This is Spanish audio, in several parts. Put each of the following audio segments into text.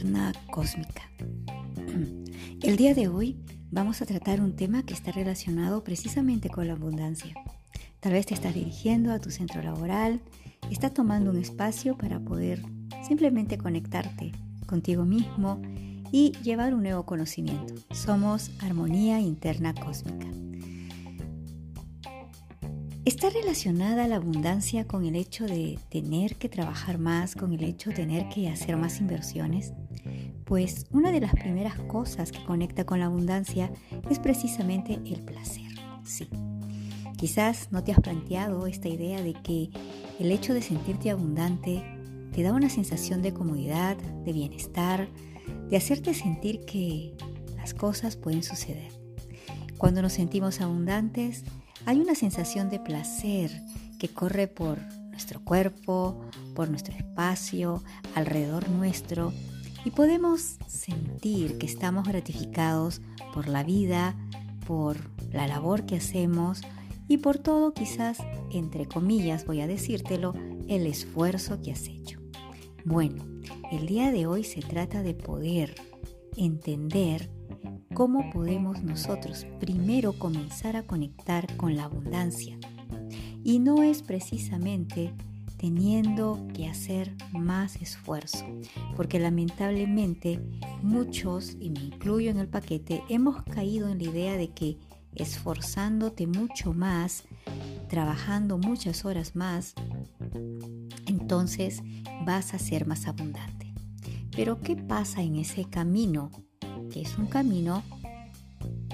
interna cósmica. El día de hoy vamos a tratar un tema que está relacionado precisamente con la abundancia. Tal vez te estás dirigiendo a tu centro laboral, estás tomando un espacio para poder simplemente conectarte contigo mismo y llevar un nuevo conocimiento. Somos armonía interna cósmica. ¿Está relacionada la abundancia con el hecho de tener que trabajar más, con el hecho de tener que hacer más inversiones? Pues una de las primeras cosas que conecta con la abundancia es precisamente el placer. Sí. Quizás no te has planteado esta idea de que el hecho de sentirte abundante te da una sensación de comodidad, de bienestar, de hacerte sentir que las cosas pueden suceder. Cuando nos sentimos abundantes, hay una sensación de placer que corre por nuestro cuerpo, por nuestro espacio, alrededor nuestro, y podemos sentir que estamos gratificados por la vida, por la labor que hacemos y por todo quizás, entre comillas voy a decírtelo, el esfuerzo que has hecho. Bueno, el día de hoy se trata de poder entender cómo podemos nosotros primero comenzar a conectar con la abundancia. Y no es precisamente teniendo que hacer más esfuerzo, porque lamentablemente muchos, y me incluyo en el paquete, hemos caído en la idea de que esforzándote mucho más, trabajando muchas horas más, entonces vas a ser más abundante. Pero ¿qué pasa en ese camino que es un camino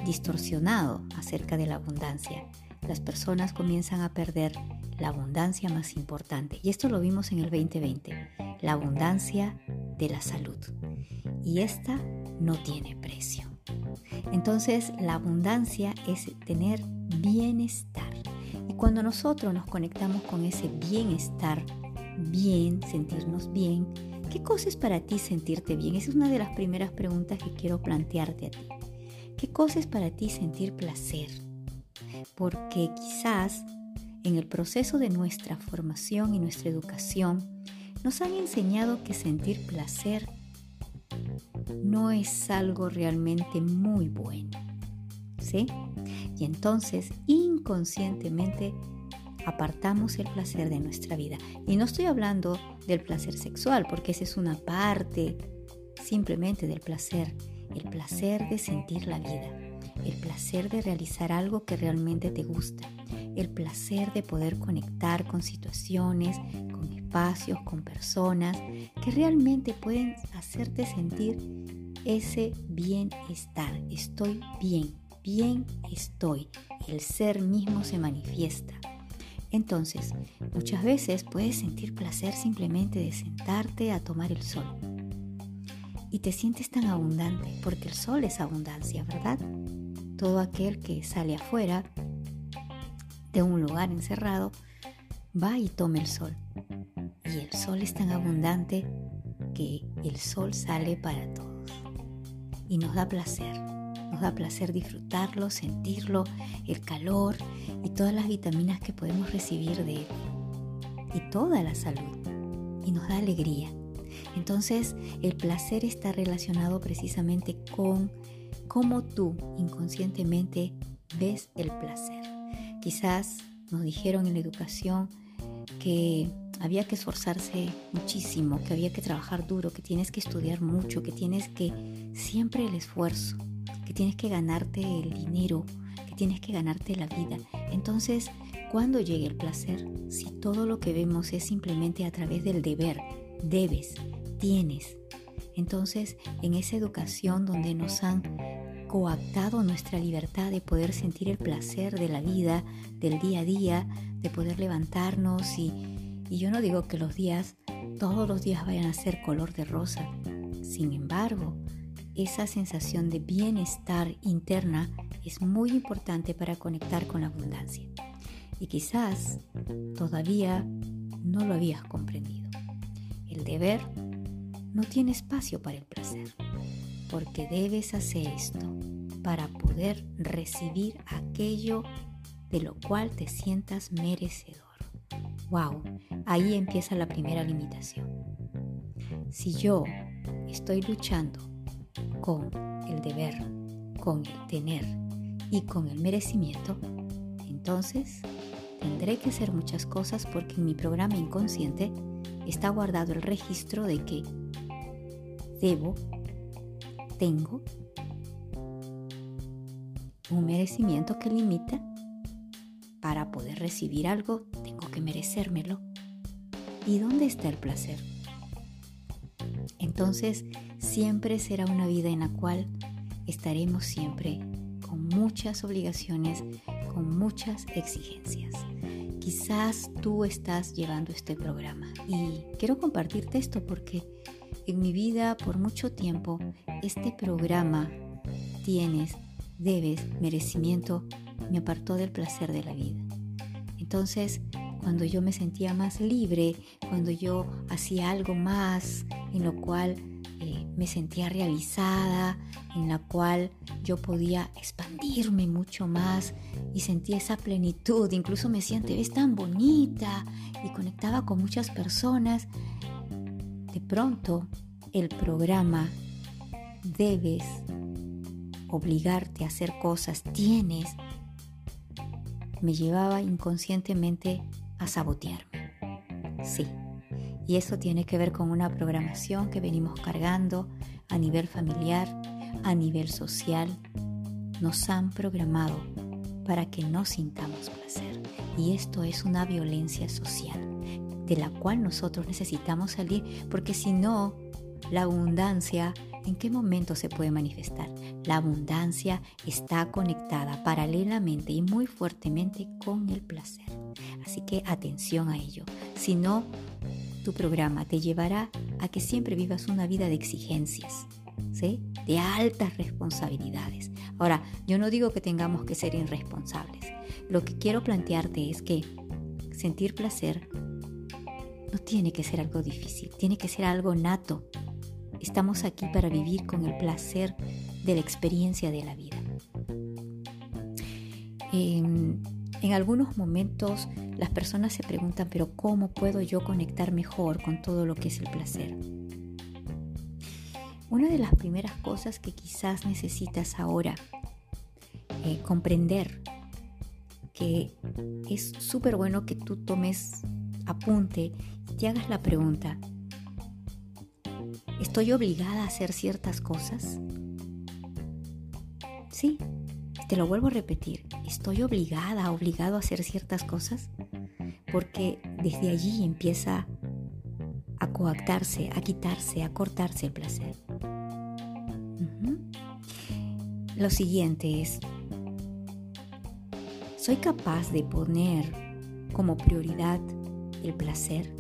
distorsionado acerca de la abundancia. Las personas comienzan a perder la abundancia más importante. Y esto lo vimos en el 2020, la abundancia de la salud. Y esta no tiene precio. Entonces, la abundancia es tener bienestar. Y cuando nosotros nos conectamos con ese bienestar, bien, sentirnos bien, ¿Qué cosa es para ti sentirte bien? Esa es una de las primeras preguntas que quiero plantearte a ti. ¿Qué cosa es para ti sentir placer? Porque quizás en el proceso de nuestra formación y nuestra educación nos han enseñado que sentir placer no es algo realmente muy bueno. ¿Sí? Y entonces inconscientemente apartamos el placer de nuestra vida. Y no estoy hablando del placer sexual, porque esa es una parte simplemente del placer. El placer de sentir la vida, el placer de realizar algo que realmente te gusta, el placer de poder conectar con situaciones, con espacios, con personas que realmente pueden hacerte sentir ese bienestar. Estoy bien, bien estoy. El ser mismo se manifiesta. Entonces, muchas veces puedes sentir placer simplemente de sentarte a tomar el sol. Y te sientes tan abundante, porque el sol es abundancia, ¿verdad? Todo aquel que sale afuera de un lugar encerrado va y toma el sol. Y el sol es tan abundante que el sol sale para todos. Y nos da placer. Nos da placer disfrutarlo, sentirlo, el calor y todas las vitaminas que podemos recibir de él. Y toda la salud. Y nos da alegría. Entonces el placer está relacionado precisamente con cómo tú inconscientemente ves el placer. Quizás nos dijeron en la educación que había que esforzarse muchísimo, que había que trabajar duro, que tienes que estudiar mucho, que tienes que siempre el esfuerzo que tienes que ganarte el dinero, que tienes que ganarte la vida. Entonces, ¿cuándo llegue el placer? Si todo lo que vemos es simplemente a través del deber, debes, tienes. Entonces, en esa educación donde nos han coactado nuestra libertad de poder sentir el placer de la vida, del día a día, de poder levantarnos y, y yo no digo que los días, todos los días vayan a ser color de rosa. Sin embargo, esa sensación de bienestar interna es muy importante para conectar con la abundancia. Y quizás todavía no lo habías comprendido. El deber no tiene espacio para el placer, porque debes hacer esto para poder recibir aquello de lo cual te sientas merecedor. ¡Wow! Ahí empieza la primera limitación. Si yo estoy luchando con el deber, con el tener y con el merecimiento, entonces tendré que hacer muchas cosas porque en mi programa inconsciente está guardado el registro de que debo, tengo un merecimiento que limita. Para poder recibir algo, tengo que merecérmelo. ¿Y dónde está el placer? Entonces, siempre será una vida en la cual estaremos siempre con muchas obligaciones, con muchas exigencias. Quizás tú estás llevando este programa y quiero compartirte esto porque en mi vida por mucho tiempo este programa tienes, debes, merecimiento me apartó del placer de la vida. Entonces, cuando yo me sentía más libre, cuando yo hacía algo más en lo cual eh, me sentía realizada, en la cual yo podía expandirme mucho más y sentía esa plenitud, incluso me decían, te ves tan bonita y conectaba con muchas personas. De pronto, el programa debes obligarte a hacer cosas, tienes, me llevaba inconscientemente a sabotearme. Sí, y eso tiene que ver con una programación que venimos cargando a nivel familiar, a nivel social. Nos han programado para que no sintamos placer. Y esto es una violencia social de la cual nosotros necesitamos salir porque si no, la abundancia, ¿en qué momento se puede manifestar? La abundancia está conectada paralelamente y muy fuertemente con el placer. Así que atención a ello. Si no, tu programa te llevará a que siempre vivas una vida de exigencias, de altas responsabilidades. Ahora, yo no digo que tengamos que ser irresponsables. Lo que quiero plantearte es que sentir placer no tiene que ser algo difícil, tiene que ser algo nato. Estamos aquí para vivir con el placer de la experiencia de la vida. En, algunos momentos las personas se preguntan, pero ¿cómo puedo yo conectar mejor con todo lo que es el placer? Una de las primeras cosas que quizás necesitas ahora eh, comprender que es súper bueno que tú tomes apunte y te hagas la pregunta, ¿estoy obligada a hacer ciertas cosas? Sí, te lo vuelvo a repetir, ¿estoy obligada, obligado a hacer ciertas cosas? Porque desde allí empieza a coactarse, a quitarse, a cortarse el placer. Lo siguiente es, ¿soy capaz de poner como prioridad el placer?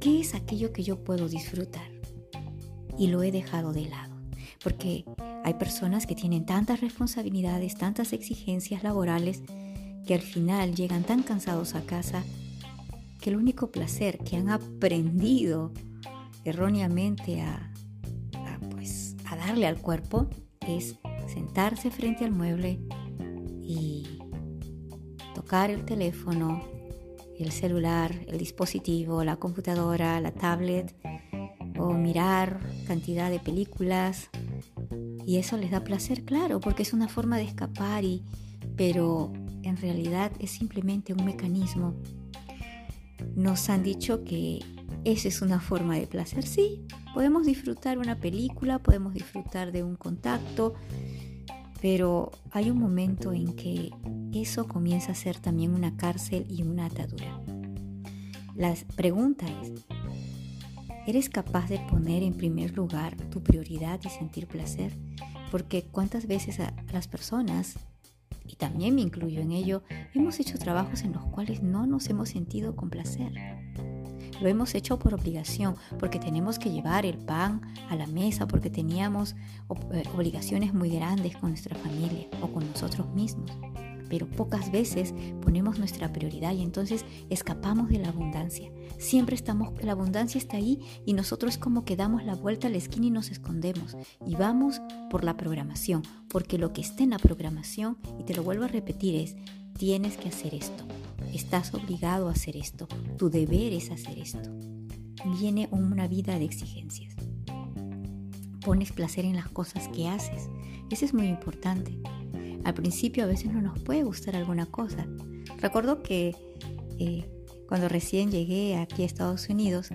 ¿Qué es aquello que yo puedo disfrutar? Y lo he dejado de lado. Porque hay personas que tienen tantas responsabilidades, tantas exigencias laborales, que al final llegan tan cansados a casa que el único placer que han aprendido erróneamente a, pues, a darle al cuerpo es sentarse frente al mueble y tocar el teléfono, el celular, el dispositivo, la computadora, la tablet o mirar cantidad de películas y eso les da placer, claro, porque es una forma de escapar y pero en realidad es simplemente un mecanismo. Nos han dicho que esa es una forma de placer, sí, podemos disfrutar una película, podemos disfrutar de un contacto, pero hay un momento en que eso comienza a ser también una cárcel y una atadura. La pregunta es, ¿Eres capaz de poner en primer lugar tu prioridad y sentir placer? Porque cuántas veces a las personas, y también me incluyo en ello, hemos hecho trabajos en los cuales no nos hemos sentido con placer. Lo hemos hecho por obligación, porque tenemos que llevar el pan a la mesa, porque teníamos eh, obligaciones muy grandes con nuestra familia o con nosotros mismos. Pero pocas veces ponemos nuestra prioridad y entonces escapamos de la abundancia. Siempre estamos, la abundancia está ahí y nosotros como que damos la vuelta a la esquina y nos escondemos. Y vamos por la programación, porque lo que está en la programación, y te lo vuelvo a repetir, es tienes que hacer esto, estás obligado a hacer esto, tu deber es hacer esto. viene una vida de exigencias. Pones placer en las cosas que haces. Eso es muy importante. Al principio a veces no nos puede gustar alguna cosa. Recuerdo que eh, cuando recién llegué aquí a Estados Unidos,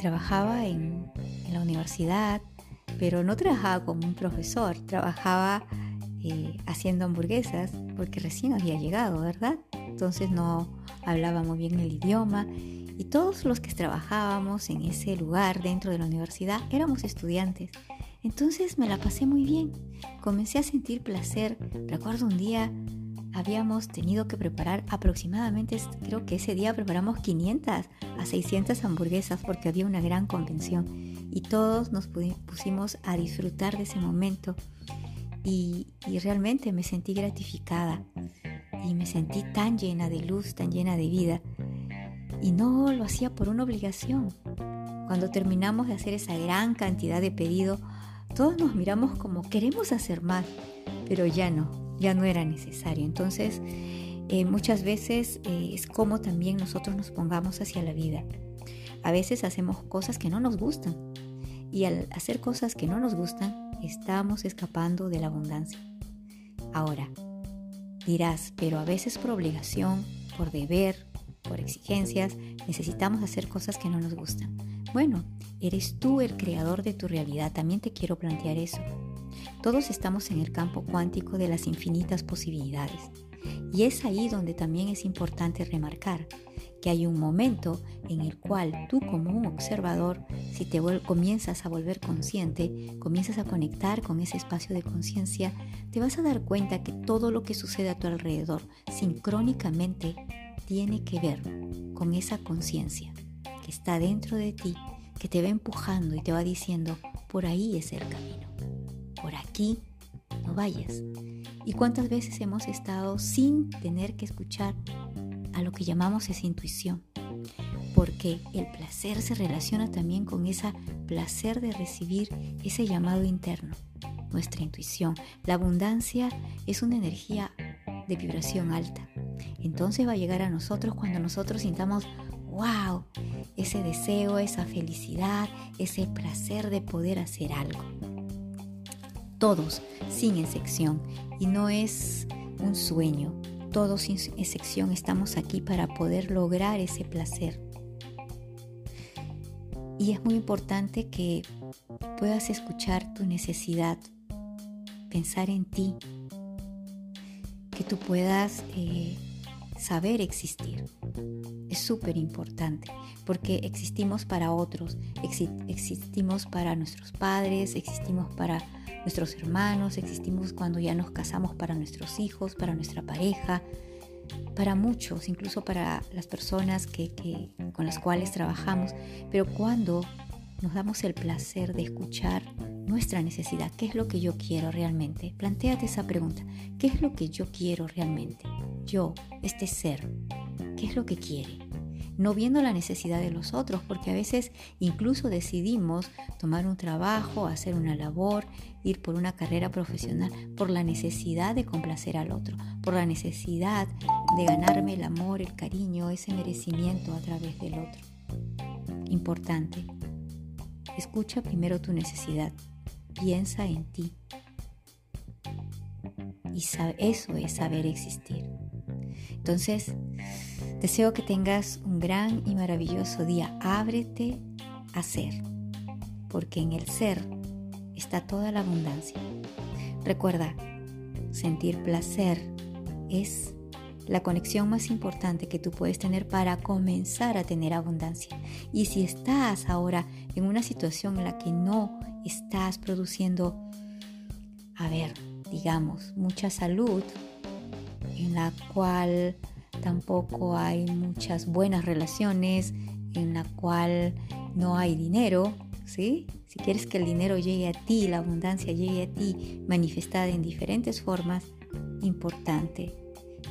trabajaba en, la universidad, pero no trabajaba como un profesor, trabajaba eh, haciendo hamburguesas porque recién había llegado, ¿verdad? Entonces no hablaba muy bien el idioma y todos los que trabajábamos en ese lugar dentro de la universidad éramos estudiantes. Entonces me la pasé muy bien, comencé a sentir placer. Recuerdo un día habíamos tenido que preparar aproximadamente, creo que ese día preparamos 500 a 600 hamburguesas porque había una gran convención y todos nos pusimos a disfrutar de ese momento y realmente me sentí gratificada y me sentí tan llena de luz, tan llena de vida y no lo hacía por una obligación. Cuando terminamos de hacer esa gran cantidad de pedido, todos nos miramos como queremos hacer más, pero ya no, ya no era necesario. Entonces, eh, muchas veces eh, es como también nosotros nos pongamos hacia la vida. A veces hacemos cosas que no nos gustan y al hacer cosas que no nos gustan, estamos escapando de la abundancia. Ahora, dirás, pero a veces por obligación, por deber, por exigencias, necesitamos hacer cosas que no nos gustan. Bueno, eres tú el creador de tu realidad, también te quiero plantear eso. Todos estamos en el campo cuántico de las infinitas posibilidades. Y es ahí donde también es importante remarcar que hay un momento en el cual tú como un observador, si te comienzas a volver consciente, comienzas a conectar con ese espacio de conciencia, te vas a dar cuenta que todo lo que sucede a tu alrededor sincrónicamente tiene que ver con esa conciencia que está dentro de ti, que te va empujando y te va diciendo, por ahí es el camino por aquí no vayas. ¿Y cuántas veces hemos estado sin tener que escuchar a lo que llamamos esa intuición? Porque el placer se relaciona también con ese placer de recibir ese llamado interno, nuestra intuición. La abundancia es una energía de vibración alta. Entonces va a llegar a nosotros cuando nosotros sintamos, wow, ese deseo, esa felicidad, ese placer de poder hacer algo todos, sin excepción. Y no es un sueño, todos sin excepción estamos aquí para poder lograr ese placer. Y es muy importante que puedas escuchar tu necesidad, pensar en ti, que tú puedas eh, saber existir. Es súper importante porque existimos para otros, existimos para nuestros padres, existimos para nuestros hermanos, existimos cuando ya nos casamos para nuestros hijos, para nuestra pareja, para muchos, incluso para las personas que, con las cuales trabajamos, pero cuando nos damos el placer de escuchar nuestra necesidad, ¿qué es lo que yo quiero realmente? Plantéate esa pregunta, ¿qué es lo que yo quiero realmente? Yo, este ser, ¿qué es lo que quiere? no viendo la necesidad de los otros, porque a veces incluso decidimos tomar un trabajo, hacer una labor, ir por una carrera profesional, por la necesidad de complacer al otro, por la necesidad de ganarme el amor, el cariño, ese merecimiento a través del otro. Importante. Escucha primero tu necesidad, piensa en ti. Y eso es saber existir. Entonces, deseo que tengas un gran y maravilloso día. Ábrete a ser, porque en el ser está toda la abundancia. Recuerda, sentir placer es la conexión más importante que tú puedes tener para comenzar a tener abundancia. Y si estás ahora en una situación en la que no estás produciendo, a ver, digamos, mucha salud, en la cual tampoco hay muchas buenas relaciones, en la cual no hay dinero, ¿sí? Si quieres que el dinero llegue a ti, la abundancia llegue a ti, manifestada en diferentes formas, importante,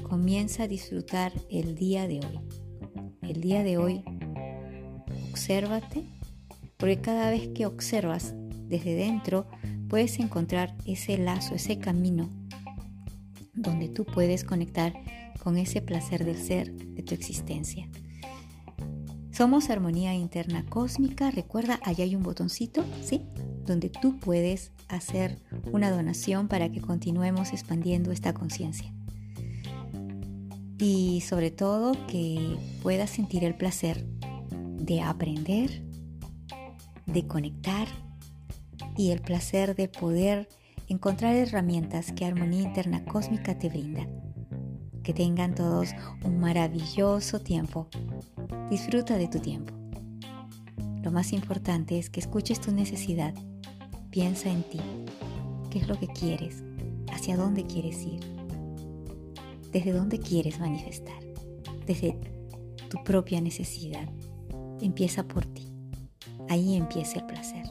comienza a disfrutar el día de hoy. El día de hoy, obsérvate, porque cada vez que observas desde dentro, puedes encontrar ese lazo, ese camino donde tú puedes conectar con ese placer del ser, de tu existencia. Somos Armonía Interna Cósmica. Recuerda, allá hay un botoncito, ¿sí? Donde tú puedes hacer una donación para que continuemos expandiendo esta conciencia. Y sobre todo que puedas sentir el placer de aprender, de conectar y el placer de poder encontrar herramientas que Armonía Interna Cósmica te brinda. Que tengan todos un maravilloso tiempo. Disfruta de tu tiempo. Lo más importante es que escuches tu necesidad. Piensa en ti. ¿Qué es lo que quieres? ¿Hacia dónde quieres ir? ¿Desde dónde quieres manifestar? Desde tu propia necesidad. Empieza por ti. Ahí empieza el placer.